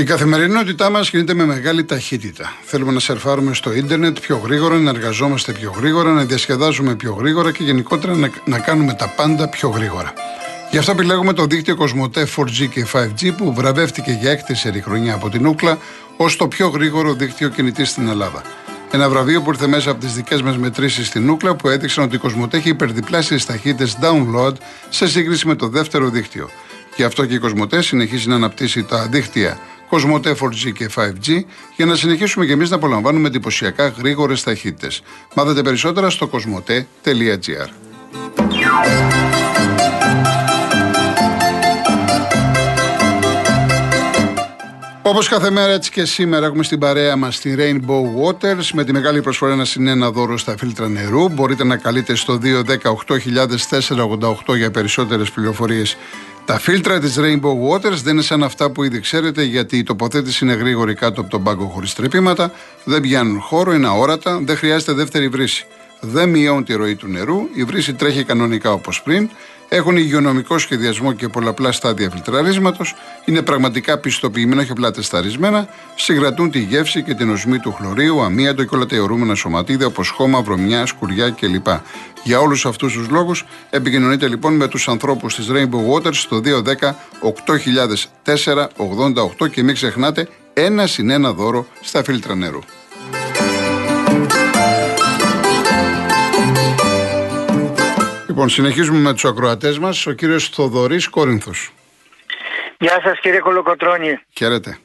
Η καθημερινότητά μας κινείται με μεγάλη ταχύτητα. Θέλουμε να σερφάρουμε στο ίντερνετ πιο γρήγορα, να εργαζόμαστε πιο γρήγορα, να διασκεδάζουμε πιο γρήγορα και γενικότερα να, να κάνουμε τα πάντα πιο γρήγορα. Γι' αυτό επιλέγουμε το δίκτυο Κοσμοτέ 4G και 5G που βραβεύτηκε για έκτη σερή χρονιά από την Ούκλα ως το πιο γρήγορο δίκτυο κινητής στην Ελλάδα. Ένα βραβείο που ήρθε μέσα από τις δικές μας μετρήσεις στην Ούκλα που έδειξαν ότι η Κοσμοτέ έχει υπερδιπλάσει ταχύτητες download σε σύγκριση με το δεύτερο δίκτυο. Γι' αυτό και η Κοσμοτέ συνεχίζει να αναπτύσσει τα δίκτυα Κοσμοτέ 4G και 5G για να συνεχίσουμε και εμείς να απολαμβάνουμε εντυπωσιακά γρήγορες ταχύτητες. Μάθετε περισσότερα στο κοσμοτέ.gr. Όπως κάθε μέρα, έτσι και σήμερα έχουμε στην παρέα μας τη Rainbow Waters με τη μεγάλη προσφορά ένα συνένα δώρο στα φίλτρα νερού. Μπορείτε να καλείτε στο 210-8488 για περισσότερες πληροφορίες. Τα φίλτρα της Rainbow Waters δεν είναι σαν αυτά που ήδη ξέρετε, γιατί η τοποθέτηση είναι γρήγορη κάτω από τον πάγκο χωρίς τρεπήματα, δεν πιάνουν χώρο, είναι αόρατα, δεν χρειάζεται δεύτερη βρύση. Δεν μειώνουν τη ροή του νερού, η βρύση τρέχει κανονικά όπως πριν έχουν υγειονομικό σχεδιασμό και πολλαπλά στάδια φιλτραρίσματος, είναι πραγματικά πιστοποιημένα και απλά τεσταρισμένα, συγκρατούν τη γεύση και την οσμή του χλωρίου, αμύαντο και όλα τα αιωρούμενα σωματίδια όπως χώμα, βρωμιά, σκουριά κλπ. Για όλους αυτούς τους λόγους, επικοινωνείτε λοιπόν με τους ανθρώπους της Rainbow Waters στο 210 8004 88 και μην ξεχνάτε ένα συνένα δώρο στα φίλτρα νερού. Λοιπόν, συνεχίζουμε με τους ακροατές μας. Ο κύριος Θοδωρής Κόρινθος. Γεια σας, κύριε Κολοκοτρόνη. Χαίρετε.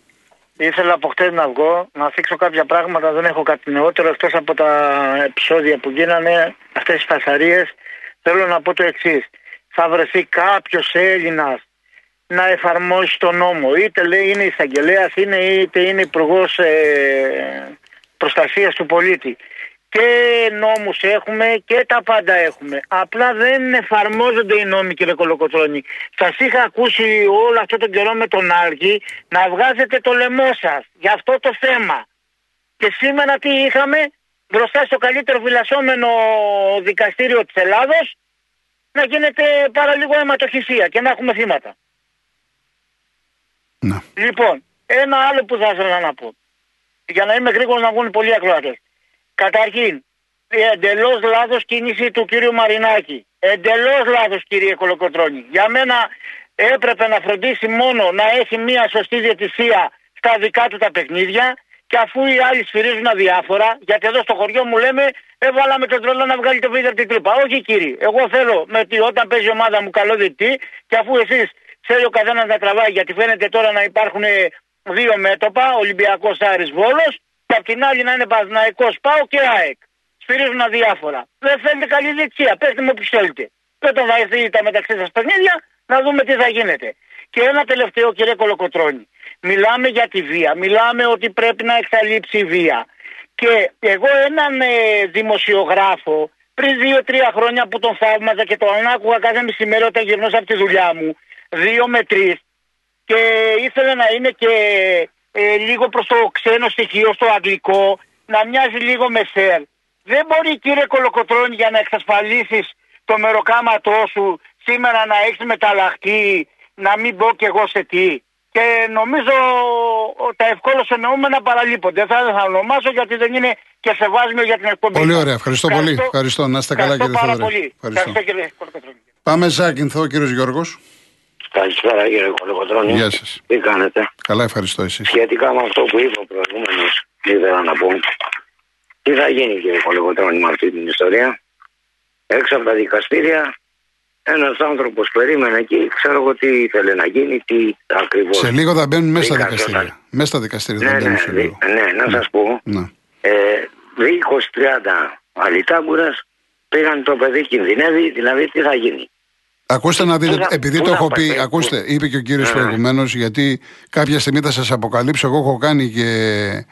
Ήθελα από χτες να βγω, να θίξω κάποια πράγματα. Δεν έχω κάτι νεότερο εκτός από τα επεισόδια που γίνανε, αυτές τις φασαρίες. Θέλω να πω το εξής. Θα βρεθεί κάποιος Έλληνας να εφαρμόσει τον νόμο. Είτε λέει είναι εισαγγελέας, είτε είναι υπουργός ε, προστασίας του πολίτη και νόμους έχουμε και τα πάντα έχουμε. Απλά δεν εφαρμόζονται οι νόμοι κύριε Κολοκοτρώνη. Σας είχα ακούσει όλο αυτό τον καιρό με τον Άργη να βγάζετε το λαιμό σας για αυτό το θέμα. Και σήμερα τι είχαμε; Μπροστά στο καλύτερο φυλασσόμενο δικαστήριο της Ελλάδος να γίνεται παραλίγο αιματοχυσία και να έχουμε θύματα. Να. Λοιπόν, ένα άλλο που θα ήθελα να πω. Για να είμαι γρήγορος να βγουν πολλοί ακροατές. Καταρχήν, εντελώς λάθος κίνηση του κύριου Μαρινάκη. Εντελώς λάθος, κύριε Κολοκοτρόνη. Για μένα έπρεπε να φροντίσει μόνο να έχει μια σωστή διαιτησία στα δικά του τα παιχνίδια και αφού οι άλλοι σφυρίζουν αδιάφορα, γιατί εδώ στο χωριό μου λέμε, έβαλαμε τον τρόλο να βγάλει το βίντεο από την τρύπα. Όχι κύριε, εγώ θέλω με ότι όταν παίζει η ομάδα μου καλό διετή και αφού εσείς θέλει ο καθένας να τραβάει, γιατί φαίνεται τώρα να υπάρχουν δύο μέτωπα, Ολυμπιακός Άρης Βόλος, και απ' την άλλη να είναι Παθηναϊκό Πάο και ΑΕΚ. Σφυρίζουν αδιάφορα. Δεν θέλετε καλή δεξιά. Πετε μου που θέλετε. Και όταν θα έρθει τα μεταξύ σας παιχνίδια, να δούμε τι θα γίνεται. Και ένα τελευταίο, κύριε Κολοκοτρόνη. Μιλάμε για τη βία. Μιλάμε ότι πρέπει να εξαλείψει η βία. Και εγώ έναν ε, δημοσιογράφο πριν δύο-τρία χρόνια που τον θαύμαζα και τον άκουγα κάθε μισή όταν γυρνούσα από τη δουλειά μου, δύο με τρεις, και ήθελε να είναι και ε, λίγο προς το ξένο στοιχείο, στο αγγλικό, να μοιάζει λίγο με σερ. Δεν μπορεί κύριε Κολοκοτρώνη για να εξασφαλίσεις το μεροκάματό σου σήμερα να έχεις μεταλλαχτεί, να μην πω κι εγώ σε τι. Και νομίζω τα ευκόλως εννοούμενα παραλείπονται. Δεν θα, ονομάσω γιατί δεν είναι και σεβάσμιο για την εκπομπή. Πολύ ωραία. Ευχαριστώ, πολύ. Ευχαριστώ. Να είστε καλά κύριε Θόδωρη. Ευχαριστώ. Ευχαριστώ κύριε Κολοκοτρώνη. Πάμε Ζάκυνθο, κύριος Γιώργος. Καλησπέρα κύριε Κολοκοτρώνη. Γεια σας. Τι κάνετε; Καλά, ευχαριστώ εσείς. Σχετικά με αυτό που είπε ο προηγούμενος, ήθελα να πω. Τι θα γίνει κύριε Κολοκοτρώνη με αυτή την ιστορία; Έξω από τα δικαστήρια, ένας άνθρωπος περίμενε εκεί, ξέρω εγώ τι ήθελε να γίνει, τι ακριβώς. Σε λίγο θα μπαίνουν μέσα στα δικαστήρια. Μέσα στα δικαστήρια ναι, θα ναι, σε λίγο. Ναι, να ναι. σας πω. Ναι. Ε, 20-30 αλιτάμπουρα πήγαν το παιδί κινδυνεύει, δηλαδή τι θα γίνει. Ακούστε να δείτε, επειδή το έχω πει, ακούστε, είπε και ο κύριος ναι. προηγουμένως, γιατί κάποια στιγμή θα σας αποκαλύψω. Εγώ έχω κάνει και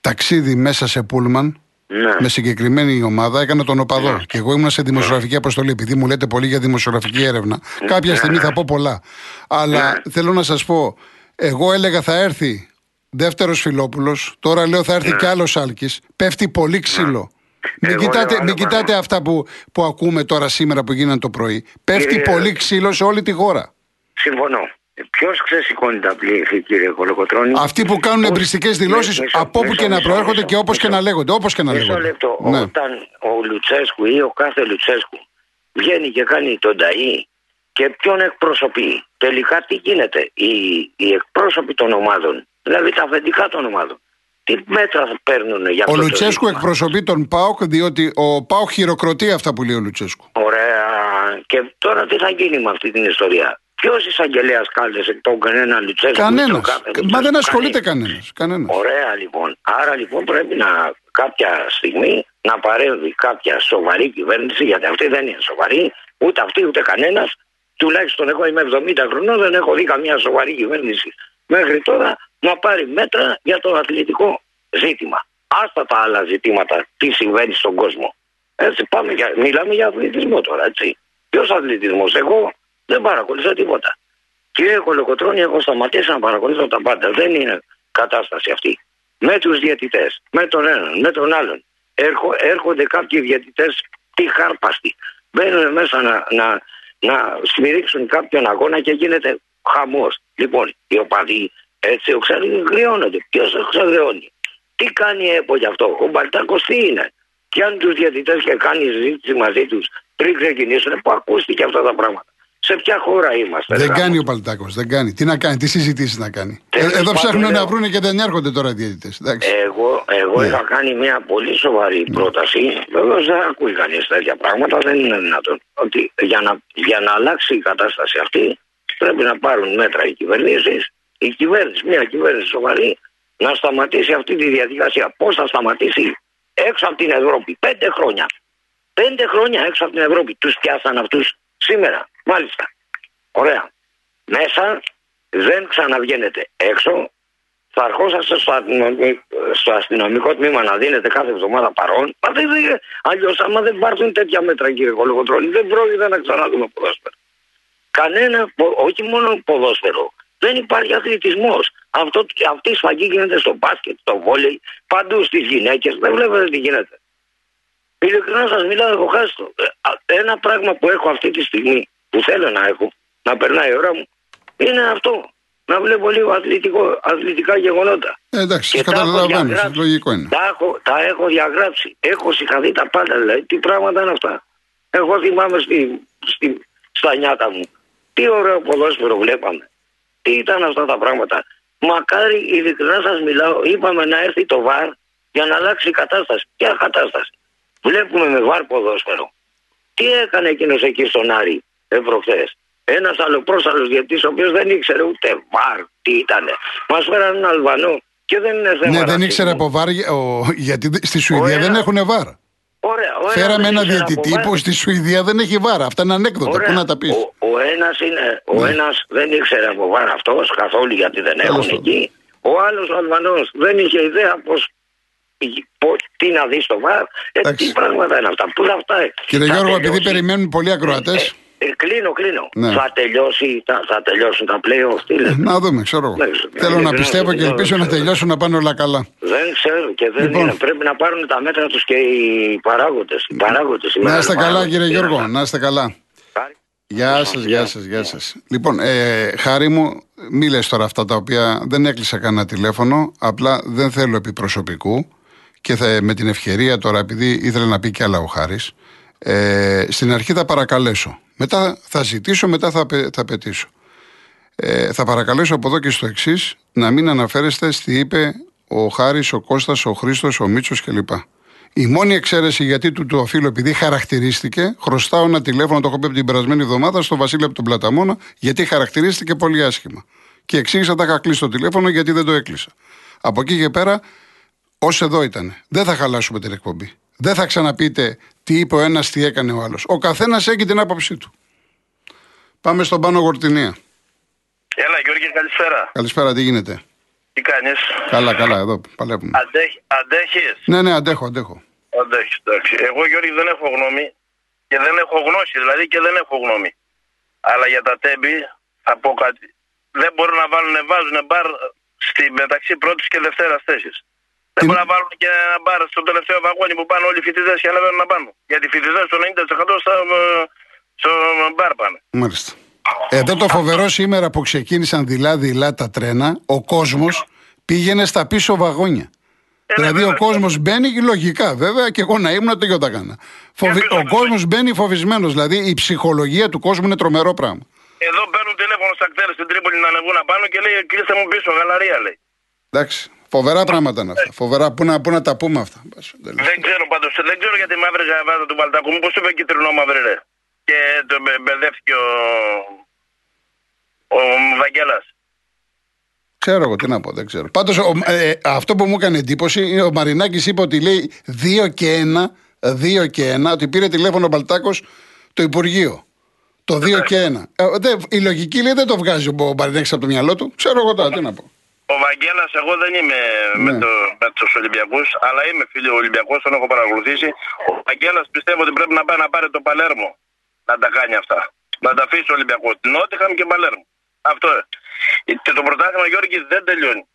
ταξίδι μέσα σε πούλμαν ναι. με συγκεκριμένη ομάδα. Έκανα τον οπαδό. Ναι. Και εγώ ήμουν σε δημοσιογραφική αποστολή. Επειδή μου λέτε πολύ για δημοσιογραφική έρευνα, κάποια στιγμή θα πω πολλά. Αλλά θέλω να σας πω, εγώ έλεγα θα έρθει δεύτερος Φιλόπουλος. Τώρα λέω θα έρθει κι άλλος Άλκης. Πέφτει πολύ ξύλο. Μην κοιτάτε, μην κοιτάτε αυτά που, που ακούμε τώρα σήμερα που γίνανε το πρωί. Πέφτει πολύ ξύλος σε όλη τη χώρα. Συμφωνώ. Ποιος ξεσηκώνει τα πλήθη, κύριε Κολοκοτρόνη. Αυτοί που κάνουν Πώς- εμπριστικές δηλώσεις Μισό- από όπου μισό- και να μισό- προέρχονται μισό- και όπως και μισό. να λέγονται. Όπως και να Μισό λέγονται. λεπτό. Ναι. Όταν ο Λουτσέσκου ή ο κάθε Λουτσέσκου βγαίνει και κάνει τον ταΐ και ποιον εκπροσωπεί. Τελικά τι γίνεται; Οι, οι εκπρόσωποι των ομάδων, δηλαδή τα αφεντικά των ομάδων, τι μέτρα θα παίρνουν για αυτό Ο το Λουτσέσκου ζήτημα; εκπροσωπεί τον Πάοκ, διότι ο Πάοκ χειροκροτεί αυτά που λέει ο Λουτσέσκου. Ωραία. Και τώρα τι θα γίνει με αυτή την ιστορία; Ποιος εισαγγελέας κάλεσε τον κανένα Λουτσέσκου. ή Κανένας. τον κάθε Μα Λουτσέσκου; δεν ασχολείται Κανείς. κανένας. Κανένας. Ωραία λοιπόν. Άρα λοιπόν πρέπει να κάποια στιγμή να παρέμβει κάποια σοβαρή κυβέρνηση, γιατί αυτή δεν είναι σοβαρή, ούτε αυτή ούτε κανένας. Τουλάχιστον εγώ είμαι 70 χρονών, δεν έχω δει καμία σοβαρή κυβέρνηση μέχρι τώρα να πάρει μέτρα για το αθλητικό ζήτημα. Άστα τα άλλα ζητήματα, τι συμβαίνει στον κόσμο. Έτσι, πάμε για, μιλάμε για αθλητισμό τώρα, έτσι. Ποιος αθλητισμός, εγώ δεν παρακολουθώ τίποτα. Κύριε Κολοκοτρώνη, έχω σταματήσει να παρακολουθώ τα πάντα. Δεν είναι κατάσταση αυτή. Με τους διαιτητές, με τον έναν, με τον άλλον. Έρχο, έρχονται κάποιοι διαιτητές τυχάρπαστοι. Μπαίνουν μέσα να, να, να στηρίξουν κάποιον αγώνα και γίνεται χαμός. Λοιπόν, οι οπαδοί έτσι εξαγριώνονται. Ποιος εξαγριώνει. Τι κάνει η ΕΠΟ γι' αυτό; Ο Μπαλτάκος τι είναι; Και αν τους διαιτητές και κάνει συζήτηση μαζί τους πριν ξεκινήσουν, που ακούστηκε αυτά τα πράγματα. Σε ποια χώρα είμαστε. Δεν ρε κάνει γάμο. ο Παλτάκο. Δεν κάνει. Τι να κάνει, τι συζητήσεις να κάνει; Ε, Τέλος εδώ πάντων, ψάχνουν λέω. να βρούνε και δεν έρχονται τώρα οι διαιτητές. Εγώ, εγώ Ναι. είχα κάνει μια πολύ σοβαρή πρόταση. Βεβαίως δεν ακούει κανείς τέτοια πράγματα, δεν είναι δυνατόν. Ότι για να, για να αλλάξει η κατάσταση αυτή πρέπει να πάρουν μέτρα οι κυβερνήσεις, η κυβέρνηση, μια κυβέρνηση σοβαρή, να σταματήσει αυτή τη διαδικασία. Πώς θα σταματήσει; Έξω από την Ευρώπη, πέντε χρόνια. Πέντε χρόνια έξω από την Ευρώπη. Τους πιάσαν αυτούς σήμερα. Μάλιστα. Ωραία. Μέσα δεν ξαναβγαίνετε έξω. Θα αρχόσαστε στο, αστυνομι- στο αστυνομικό τμήμα να δίνετε κάθε εβδομάδα παρόν. Μα δεν, δεν, αλλιώς άμα δεν πάρθουν τέτοια μέτρα κύριε Κολογοτρώνη δεν πρόκειται να ξαναδούμε ποδόσφαιρο. Κανένα, πο- όχι μόνο ποδόσφαιρο. Δεν υπάρχει αθλητισμός. Αυτό, αυτή η σφαγή γίνεται στο μπάσκετ, στο βόλεϊ, παντού στις γυναίκες. Δεν βλέπετε τι γίνεται. Ειλικρινά σας μιλάω, έχω χάσει το. Ε, α, Ένα πράγμα που έχω αυτή τη στιγμή, που θέλω να έχω, να περνάει η ώρα μου, είναι αυτό. Να βλέπω λίγο αθλητικό, αθλητικά γεγονότα. Ε, εντάξει, Και σας τα έχω καταλαβαίνω. διαγράψει. Λογικό είναι. Τα έχω, τα έχω διαγράψει. Έχω συγχαθεί τα πάντα. Δηλαδή, τι πράγματα είναι αυτά. Εγώ θυμάμαι στη, στη, στα νιάτα μου. Τι ωραίο ποδόσφαιρο βλέπαμε. Τι ήταν αυτά τα πράγματα; Μακάρι, ειλικρινά σας μιλάω, είπαμε να έρθει το ΒΑΡ για να αλλάξει η κατάσταση. Ποια κατάσταση; Βλέπουμε με ΒΑΡ ποδόσφαιρο. Τι έκανε εκείνος εκεί στον Άρη ε, προχθές. Ένας αλλοπρόσαλος διαιτητής, ο οποίος δεν ήξερε ούτε βαρ τι ήταν. Μας φέραν έναν Αλβανό και δεν είναι θέμα. Ναι, δεν ρατσισμού. ήξερε από βάρ, ο- γιατί στη Σουηδία Ωραία. δεν έχουν βάρ. Ωραία, ο ένας Φέραμε δεν ένα ήξερε διαιτητή από που βάρ. στη Σουηδία δεν έχει βάρ. Αυτά είναι ανέκδοτα. Ωραία. Πού να τα πεις; Ο, ο ένας είναι, ο Ναι. ένας δεν ήξερε από βάρ αυτός καθόλου γιατί δεν Τέλος έχουν πάντων. εκεί. Ο άλλος ο Αλβανός δεν είχε ιδέα πώ. Τι να δει στο βάρ, ε, Εντάξει. τι πράγματα είναι αυτά, πού θα φτάει; Κύριε Θα Γιώργο, επειδή τελειώσει. περιμένουν πολλοί ακροατές. Ε, ε, κλείνω, κλείνω. Ναι. Θα, τελειώσει, θα, θα τελειώσουν τα play-off, τι λέτε; Να δούμε, ξέρω εγώ. Ναι, ξέρω. Θέλω να Ναι, πιστεύω ναι, και ναι, ελπίζω ναι, να ναι. τελειώσουν να πάνε όλα καλά. Δεν ξέρω και δεν Λοιπόν. είναι. Πρέπει να πάρουν τα μέτρα τους και οι παράγοντες. Οι παράγοντες, οι Να μεγάλοι είστε καλά, παράγοντες. κύριε Τι είναι Γιώργο. αυτά. Να είστε καλά. Χάρη. Γεια σας, γεια σας, γεια σας. Λοιπόν, ε, χάρη μου, μη λες τώρα αυτά τα οποία δεν έκλεισα κανένα τηλέφωνο. Απλά δεν θέλω επί προσωπικού και θα, με την ευκαιρία τώρα, επειδή ήθελε να πει κι άλλα ο Χάρης, ε, στην αρχή θα παρακαλέσω. Μετά θα ζητήσω, μετά θα, απαι- θα απαιτήσω. Ε, θα παρακαλέσω από εδώ και στο εξής να μην αναφέρεστε στη είπε ο Χάρης, ο Κώστας, ο Χρήστος, ο Μίτσος κλπ. Η μόνη εξαίρεση γιατί του το οφείλω, επειδή χαρακτηρίστηκε, χρωστάω ένα τηλέφωνο, το έχω πει από την περασμένη εβδομάδα, στο Βασίλειο από τον Πλαταμόνα, γιατί χαρακτηρίστηκε πολύ άσχημα. Και εξήγησα τα είχα κλείσει το τηλέφωνο γιατί δεν το έκλεισα. Από εκεί και πέρα, ως εδώ ήταν. Δεν θα χαλάσουμε την εκπομπή. Δεν θα ξαναπείτε τι είπε ο ένας, τι έκανε ο άλλος. Ο καθένας έχει την άποψή του. Πάμε στον πάνω Γορτινία. Έλα Γιώργη καλησπέρα. Καλησπέρα, τι γίνεται; Τι κάνεις; Καλά, καλά, εδώ παλεύουμε. Αντέχ, αντέχεις; Ναι, ναι, αντέχω, αντέχω. Αντέχεις, εντάξει. Εγώ Γιώργη δεν έχω γνώμη και δεν έχω γνώση, δηλαδή και δεν έχω γνώμη. Αλλά για τα τέμπη θα πω κάτι. Δεν μπορούν να βάλουν, βάζουν μπαρ στη, μεταξύ πρώτης και δευτέρας θέση. Δεν Τι- μπορούν να βάλουν και ένα μπαρ στο τελευταίο βαγόνι που πάνε όλοι οι φοιτητές και ανεβαίνουν να πάνε. Γιατί οι φοιτητές το 90% στο, στο μπαρ πάνε. Μάλιστα. Εδώ το φοβερό σήμερα που ξεκίνησαν δειλά-δειλά τα τρένα, ο κόσμος πήγαινε στα πίσω βαγόνια. Ε, δηλαδή ναι, ο βέβαια. κόσμος μπαίνει λογικά, βέβαια, και εγώ να ήμουν το ίδιο τα έκανα. Φοβη... πίσω Ο βαγόνια. κόσμος μπαίνει φοβισμένος. Δηλαδή η ψυχολογία του κόσμου είναι τρομερό πράγμα. Εδώ παίρνουν τηλέφωνο στα κτέρ στην Τρίπολη να ανεβούν απάνω και λέει κλείστε μου πίσω, γαλαρία λέει. Εντάξει. Φοβερά πράγματα είναι αυτά. Φοβερά. Πού να, πού να τα πούμε αυτά. Μπας, τελείως. Δεν ξέρω πάντως, δεν ξέρω για τη μαύρη γαβάδα του Παλτάκου. Μήπως είπε κυτρινό μαύρη ρε. Και το μπε- μπερδεύτηκε ο, ο Βαγγέλας. Ξέρω εγώ τι να πω, δεν ξέρω. Πάντως αυτό που μου έκανε εντύπωση είναι ο Μαρινάκης είπε ότι λέει 2 και 1, 2 και 1, ότι πήρε τηλέφωνο ο Μπαλτάκος το Υπουργείο. Το 2 και 1. Ε, δε- η λογική λέει δεν το βγάζει ο Μαρινάκης από το μυαλό του. Ξέρω εγώ τώρα τι να πω. Ο Βαγγέλας, εγώ δεν είμαι με, Ναι. το, με τους Ολυμπιακούς, αλλά είμαι φίλο Ολυμπιακός, τον έχω παρακολουθήσει. Ο Βαγγέλας πιστεύω ότι πρέπει να πάει να πάρει το Παλέρμο να τα κάνει αυτά. Να τα αφήσει ο Ολυμπιακός. Νότιχαμ και Παλέρμο. Αυτό. Ε, Και το πρωτάθλημα Γιώργη δεν τελειώνει.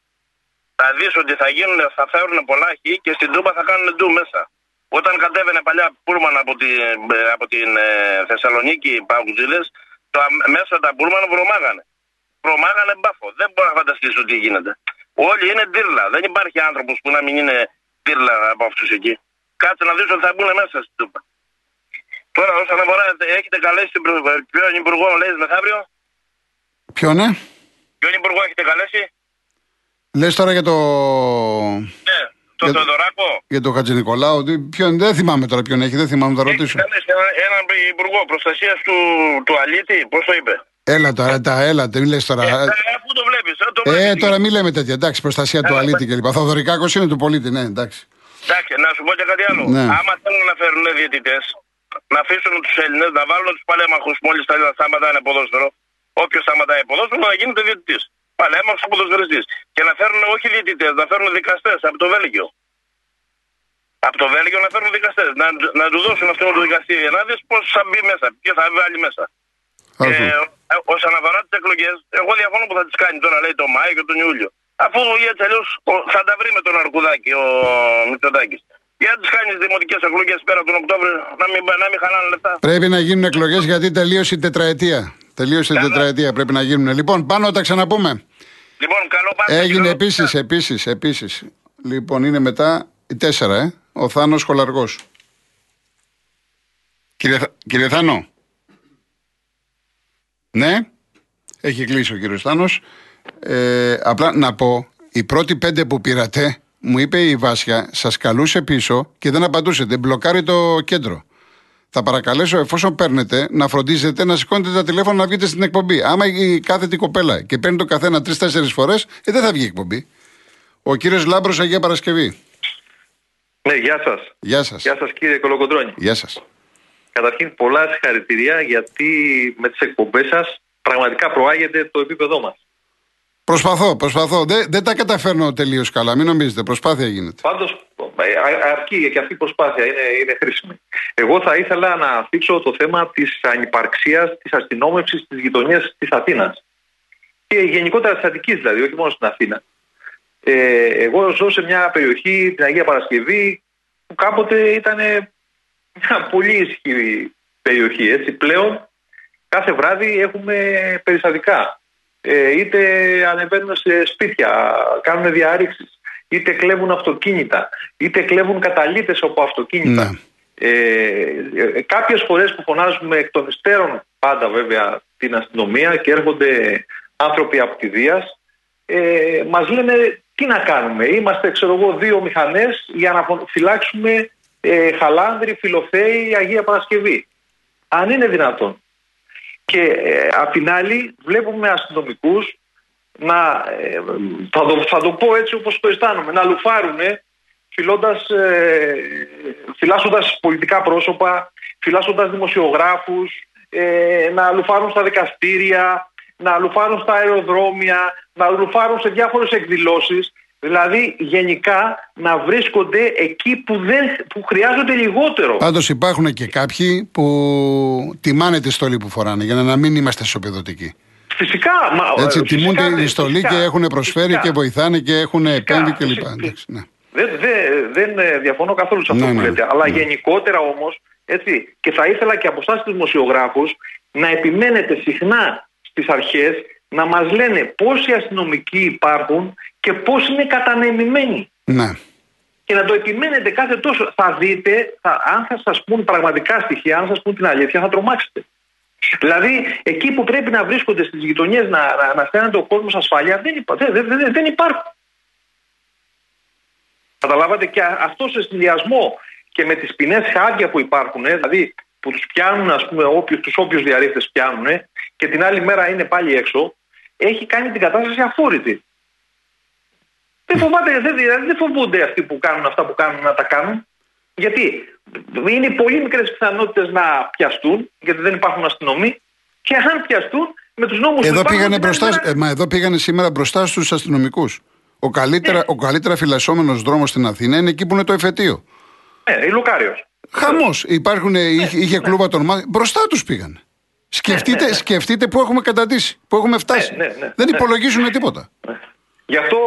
Θα δεις ότι θα, γίνουν, θα φέρουν πολλά χ και στην Τούπα θα κάνουν ντου μέσα. Όταν κατέβαινε παλιά Πούλμαν από, τη, ε, από την ε, Θεσσαλονίκη Παγκουζίλες, το, αμ- μέσα τα Πούλμαν βρωμάγανε. Βρωμάγανε μπάφο. Δεν μπορώ να φανταστήσω τι γίνεται. Όλοι είναι ντύρλα. Δεν υπάρχει άνθρωπος που να μην είναι ντύρλα από αυτούς εκεί. Κάτσε να δεις ότι θα μπουν μέσα στην Τούπα. Τώρα όσον αφορά, έχετε καλέσει τον προ- ποιον υπουργό, λέει μεθαύριο; Ποιο ναι, Ποιον υπουργό έχετε καλέσει; λες τώρα για το. Ναι, τον Για- Θεοδωράκο. Για το Χατζη Νικολάου, τι- ποιον, δεν θυμάμαι τώρα ποιον έχει, δεν θυμάμαι, θα Έχει ρωτήσω. καλέσει έναν, έναν υπουργό προστασίας του, του Αλίτη, πώς το είπε; Έλα τώρα, τα, έλα, τι λες τώρα. Ε, αφού το βλέπεις, το Ε, βλέπεις. τώρα μην λέμε τέτοια. Εντάξει, προστασία του Έλα, αλήτη κλπ. Θοδωρικάκος είναι του πολίτη, ναι, εντάξει. Εντάξει, να σου πω και κάτι άλλο. Ναι. Άμα θέλουν να φέρουν διαιτητές, να αφήσουν τους Έλληνες να βάλουν τους παλέμαχους μόλις θα σταματάνε ποδόσφαιρο. Όποιος σταματάει ποδόσφαιρο να γίνεται διαιτητής. Παλέμαχος ποδοσφαιριστής. Και να φέρουν όχι διαιτητές, να φέρουν δικαστές από το Βέλγιο. Από το Βέλγιο να φέρουν δικαστές. Να, να του δώσουν αυτό το δικαστήριο. Να δεις πώς θα μπει μέσα, ποιο θα βάλει μέσα. Άκου. Ε, ο- όσον αφορά τι εκλογέ, εγώ διαφωνώ που θα τις κάνει τώρα, λέει, το Μάιο και τον Ιούλιο. Αφού έτσι αλλιώ θα τα βρει με τον Αρκουδάκη ο Μητσοτάκης. Για να τις κάνεις δημοτικές εκλογές πέρα τον Οκτώβριο, να μην, να μην χαλάνε λεφτά. Πρέπει να γίνουν εκλογές γιατί τελείωσε η τετραετία. Τελείωσε η Καλά. τετραετία, πρέπει να γίνουν. Λοιπόν, πάνω τα ξαναπούμε. Λοιπόν, καλό πάντα. Έγινε και καλό- επίσης, επίσης, επίσης. Λοιπόν, είναι μετά η τέσσερα, ε. Ο Θάνος Χολαργός. Κύριε, Θα- κύριε Θάνο. Ναι. Έχει κλείσει ο κύριος Θάνο. Ε, απλά να πω, οι πρώτοι πέντε που πήρατε, μου είπε η Βάσια, σας καλούσε πίσω και δεν απαντούσετε. Μπλοκάρει το κέντρο. Θα παρακαλέσω, εφόσον παίρνετε, να φροντίζετε να σηκώνετε τα τηλέφωνα να βγείτε στην εκπομπή. Άμα η κάθετη κοπέλα και παίρνει το καθένα τρει-τέσσερι φορές, ε, δεν θα βγει η εκπομπή. Ο κύριος Λάμπρος Αγία Παρασκευή. Ναι, γεια σας. Γεια σας. Γεια σας, κύριε Κολοκοντρώνη. Γεια σας. Καταρχήν, πολλά συγχαρητήρια γιατί με τις εκπομπές σας πραγματικά προάγεται το επίπεδό μας. Προσπαθώ, προσπαθώ. Δεν, δεν τα καταφέρνω τελείως καλά. Μην νομίζετε, προσπάθεια γίνεται. Πάντως, αρκεί και αυτή η προσπάθεια είναι, είναι χρήσιμη. Εγώ θα ήθελα να θίξω το θέμα της ανυπαρξίας, της αστυνόμευσης της γειτονίας της Αθήνας. Και γενικότερα της Αττικής δηλαδή, όχι μόνο στην Αθήνα. Ε, εγώ ζω σε μια περιοχή, την Αγία Παρασκευή, που κάποτε ήταν μια πολύ ισχυρή περιοχή. Έτσι. Πλέον κάθε βράδυ έχουμε περιστατικά. Ε, είτε ανεβαίνουν σε σπίτια, κάνουν διαρρήξεις, είτε κλέβουν αυτοκίνητα, είτε κλέβουν καταλήτες από αυτοκίνητα. Ναι. Ε, ε, κάποιες φορές που φωνάζουμε εκ των υστέρων πάντα βέβαια την αστυνομία και έρχονται άνθρωποι από τη Δίας ε, μας λένε τι να κάνουμε. Είμαστε ξέρω εγώ δύο μηχανές για να φω- φυλάξουμε ε, Χαλάνδρη, Φιλοθέη, Αγία Παρασκευή. Αν είναι δυνατόν. Και ε, απ' την άλλη βλέπουμε αστυνομικούς να, ε, θα, το, θα το πω έτσι όπως το αισθάνομαι, να λουφάρουν φυλώντας, ε, φυλάσσοντας πολιτικά πρόσωπα, φυλάσσοντας δημοσιογράφους, ε, να λουφάρουν στα δικαστήρια, να λουφάρουν στα αεροδρόμια, να λουφάρουν σε διάφορες εκδηλώσεις. Δηλαδή γενικά να βρίσκονται εκεί που, δεν, που χρειάζονται λιγότερο. Πάντως υπάρχουν και κάποιοι που τιμάνε τη στολή που φοράνε για να μην είμαστε σοπεδωτικοί. Φυσικά. Μα, Έτσι, ε, τιμούν φυσικά, τη στολή φυσικά, και έχουν προσφέρει φυσικά. και βοηθάνε και έχουν επέμβει κλπ. φυσικά. Εντάξει, ναι. Δεν, δεν, δεν ε, διαφωνώ καθόλου σε αυτό Ναι, που ναι, λέτε. Αλλά ναι. γενικότερα όμως, έτσι, και θα ήθελα και από εσάς τους δημοσιογράφους να επιμένετε συχνά στις αρχές να μας λένε πόσοι αστυνομικοί υπάρχουν και πώς είναι κατανεμημένοι. Ναι. Και να το επιμένετε κάθε τόσο. Θα δείτε, θα, αν θα σας πούν πραγματικά στοιχεία, αν σας πούν την αλήθεια, θα τρομάξετε. Δηλαδή, εκεί που πρέπει να βρίσκονται στις γειτονιές να, να, να στέλνεται ο κόσμος ασφάλεια, δεν, υπά, δεν, δεν, δεν, δεν υπάρχουν. Καταλάβατε και αυτό σε συνδυασμό και με τις ποινές χάρια που υπάρχουν, ε, δηλαδή που τους πιάνουν, ας πούμε, όποιους, τους όποιους διαρρήφτες πιάνουν ε, και την άλλη μέρα είναι πάλι έξω, έχει κάνει την κατάσταση αφόρητη. Δεν, φοβάται, δεν, δηλαδή δεν φοβούνται αυτοί που κάνουν αυτά που κάνουν να τα κάνουν. Γιατί είναι πολύ μικρές πιθανότητες να πιαστούν, γιατί δεν υπάρχουν αστυνομοί, και αν πιαστούν με τους νόμους εδώ που υπάρχουν... πήγανε την άλλη μπροστά, μέρα- ε, μα εδώ πήγανε σήμερα μπροστά στους αστυνομικούς. Ο καλύτερα, Ναι. ο καλύτερα φυλασσόμενος δρόμος στην Αθήνα είναι εκεί που είναι το εφετείο. Ναι, η Λουκάρεως. Χαμός. Υπάρχουν, Ναι, είχε, είχε κλούβα των ΜΑΤ. Μπροστά τους πήγανε. Σκεφτείτε, ναι, ναι. σκεφτείτε που έχουμε καταντήσει, που έχουμε φτάσει. ναι, ναι, Δεν ναι. υπολογίζουν τίποτα. Γι' αυτό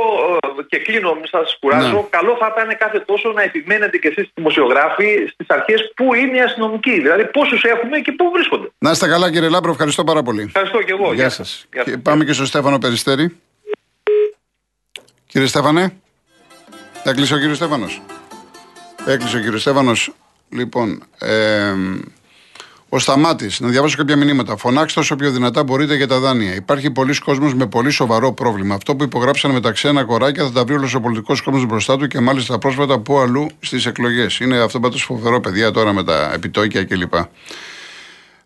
ε, και κλείνω, μην σας κουράζω. Ναι. Καλό θα ήταν κάθε τόσο να επιμένετε κι εσείς δημοσιογράφοι στις αρχές πού είναι οι αστυνομικοί. Δηλαδή πόσους έχουμε και πού βρίσκονται. Να είστε καλά κύριε Λάμπρο, ευχαριστώ πάρα πολύ. Ευχαριστώ και εγώ. Γεια σας. σας. Γεια Και σας. πάμε και στο Στέφανο Περιστέρη. Κύριε Στέφανε. Έκλεισε ο κύριος Στέφανος. Έκλεισε ο κύριος Στέφανος. Λοιπόν, ε, ο Σταμάτης, να διαβάσω κάποια μηνύματα. Φωνάξτε όσο πιο δυνατά μπορείτε για τα δάνεια. Υπάρχει πολλοί κόσμος με πολύ σοβαρό πρόβλημα. Αυτό που υπογράψαν μεταξύ ένα κοράκια θα τα βρει όλος ο πολιτικός κόσμος μπροστά του και μάλιστα πρόσφατα που αλλού στις εκλογές. Είναι αυτό πάντως φοβερό, παιδιά, τώρα με τα επιτόκια κλπ.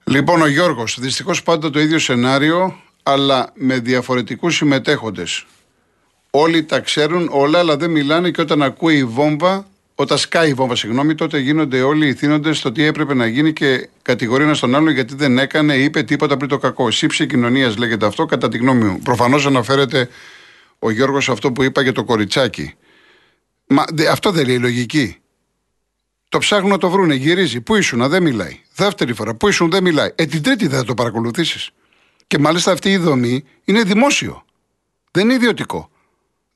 Λοιπόν, ο Γιώργος, δυστυχώς πάντα το ίδιο σενάριο, αλλά με διαφορετικούς συμμετέχοντες. Όλοι τα ξέρουν όλα, αλλά δεν μιλάνε και όταν ακούει η βόμβα, όταν σκάει η βόμβα, συγγνώμη, τότε γίνονται όλοι οι θύνοντες στο τι έπρεπε να γίνει και κατηγορεί ένας τον άλλον γιατί δεν έκανε ή είπε τίποτα πριν το κακό. Σύψη κοινωνίας λέγεται αυτό, κατά τη γνώμη μου. Προφανώς αναφέρεται ο Γιώργος αυτό που είπα για το κοριτσάκι. Μα δε- αυτό δεν λέει λογική. Το ψάχνουν να το βρούνε, γυρίζει. Πού ήσουν, δεν μιλάει. Δεύτερη φορά, πού ήσουν, δεν μιλάει. Ε, την τρίτη δεν θα το παρακολουθήσεις. Και μάλιστα αυτή η δομή είναι δημόσιο. Δεν είναι ιδιωτικό.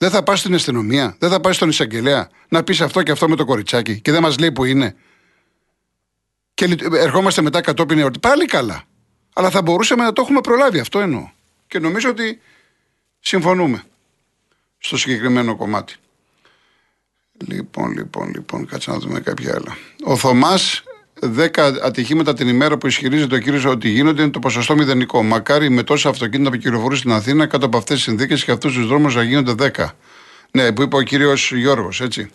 Δεν θα πας στην αστυνομία, δεν θα πας στον εισαγγελέα να πεις αυτό και αυτό με το κοριτσάκι και δεν μας λέει που είναι. Και λειτ- ερχόμαστε μετά κατόπιν εορτή. Πάλι καλά. Αλλά θα μπορούσαμε να το έχουμε προλάβει, αυτό εννοώ. Και νομίζω ότι συμφωνούμε στο συγκεκριμένο κομμάτι. Λοιπόν, λοιπόν, λοιπόν, κάτσε να δούμε κάποια άλλα. Ο Θωμάς, 10 ατυχήματα την ημέρα που ισχυρίζεται ο κύριος ότι γίνονται είναι το ποσοστό μηδενικό. Μακάρι με τόσα αυτοκίνητα που κυκλοφορούν στην Αθήνα κάτω από αυτές τις συνθήκες και αυτούς τους δρόμους να γίνονται 10. Ναι, που είπε ο κύριος Γιώργος, έτσι.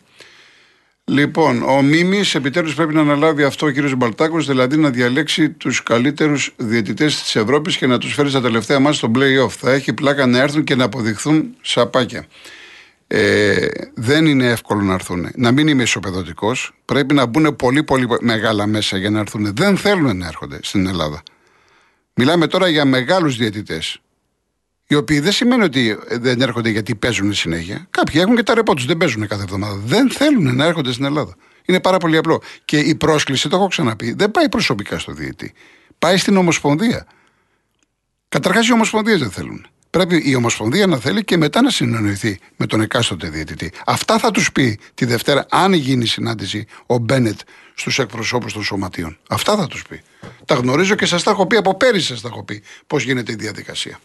Λοιπόν, ο Μίμης επιτέλους πρέπει να αναλάβει αυτό ο κύριος Μπαλτάκος, δηλαδή να διαλέξει τους καλύτερους διαιτητές της Ευρώπης και να τους φέρει στα τελευταία μάτια στο playoff. Θα έχει πλάκα να έρθουν και να αποδειχθούν σαπάκια. Ε, δεν είναι εύκολο να έρθουν. Να μην είμαι ισοπεδωτικός. Πρέπει να μπουν πολύ πολύ μεγάλα μέσα για να έρθουν. Δεν θέλουν να έρχονται στην Ελλάδα. Μιλάμε τώρα για μεγάλους διαιτητές. Οι οποίοι δεν σημαίνει ότι δεν έρχονται γιατί παίζουν συνέχεια. Κάποιοι έχουν και τα ρεπό τους, δεν παίζουν κάθε εβδομάδα. Δεν θέλουν να έρχονται στην Ελλάδα. Είναι πάρα πολύ απλό. Και η πρόσκληση, το έχω ξαναπεί, δεν πάει προσωπικά στο διαιτητή. Πάει στην Ομοσπονδία. Καταρχάς οι Ομοσπονδίες δεν θέλουν. Πρέπει η Ομοσπονδία να θέλει και μετά να συνεννοηθεί με τον εκάστοτε διαιτητή. Αυτά θα τους πει τη Δευτέρα, αν γίνει συνάντηση ο Μπένετ στους εκπροσώπους των σωματείων. Αυτά θα τους πει. Τα γνωρίζω και σας τα έχω πει από πέρυσι, σας τα έχω πει πώς γίνεται η διαδικασία.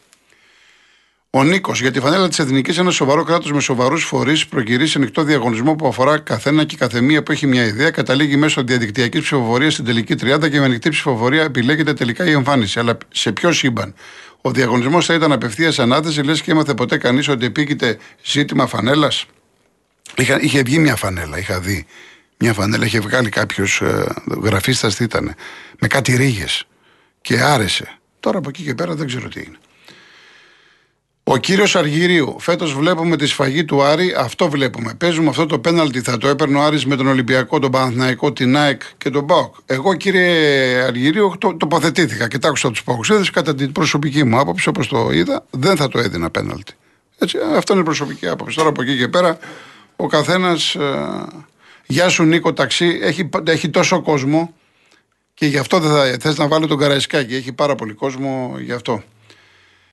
Ο Νίκος, για τη φανέλα της Εθνικής, ένα σοβαρό κράτος με σοβαρούς φορείς προκυρήσει ανοιχτό διαγωνισμό που αφορά καθένα και καθεμία που έχει μια ιδέα, καταλήγει μέσω διαδικτυακής ψηφοφορίας στην τελική τριάδα και με ανοιχτή ψηφοφορία επιλέγεται τελικά η εμφάνιση. Αλλά σε ποιο σύμπαν; Ο διαγωνισμός θα ήταν απευθείας ανάθεση, λες και έμαθε ποτέ κανείς ότι επίκειται ζήτημα φανέλας. Είχε βγει μια φανέλα, είχα δει. Μια φανέλα είχε βγάλει κάποιος ε, γραφίστας τι ήταν, με κάτι ρίγες. Και άρεσε. Τώρα από εκεί και πέρα δεν ξέρω τι είναι. Ο κύριος Αργυρίου, φέτος βλέπουμε τη σφαγή του Άρη, αυτό βλέπουμε. Παίζουμε αυτό το πέναλτι, θα το έπαιρνε ο Άρης με τον Ολυμπιακό, τον Παναθηναϊκό, την ΑΕΚ και τον ΠΑΟΚ. Εγώ κύριε Αργυρίου το, τοποθετήθηκα, κοιτάξτε τους Παοξίδε, κατά την προσωπική μου άποψη, όπως το είδα, δεν θα το έδινα πέναλτι. Έτσι, αυτό είναι η προσωπική άποψη. Τώρα από εκεί και πέρα, ο καθένας. Ε, γεια σου Νίκο Ταξί, έχει, έχει τόσο κόσμο και γι' αυτό δεν θα θες να βάλω τον Καραϊσκάκη. Έχει πάρα πολύ κόσμο γι' αυτό.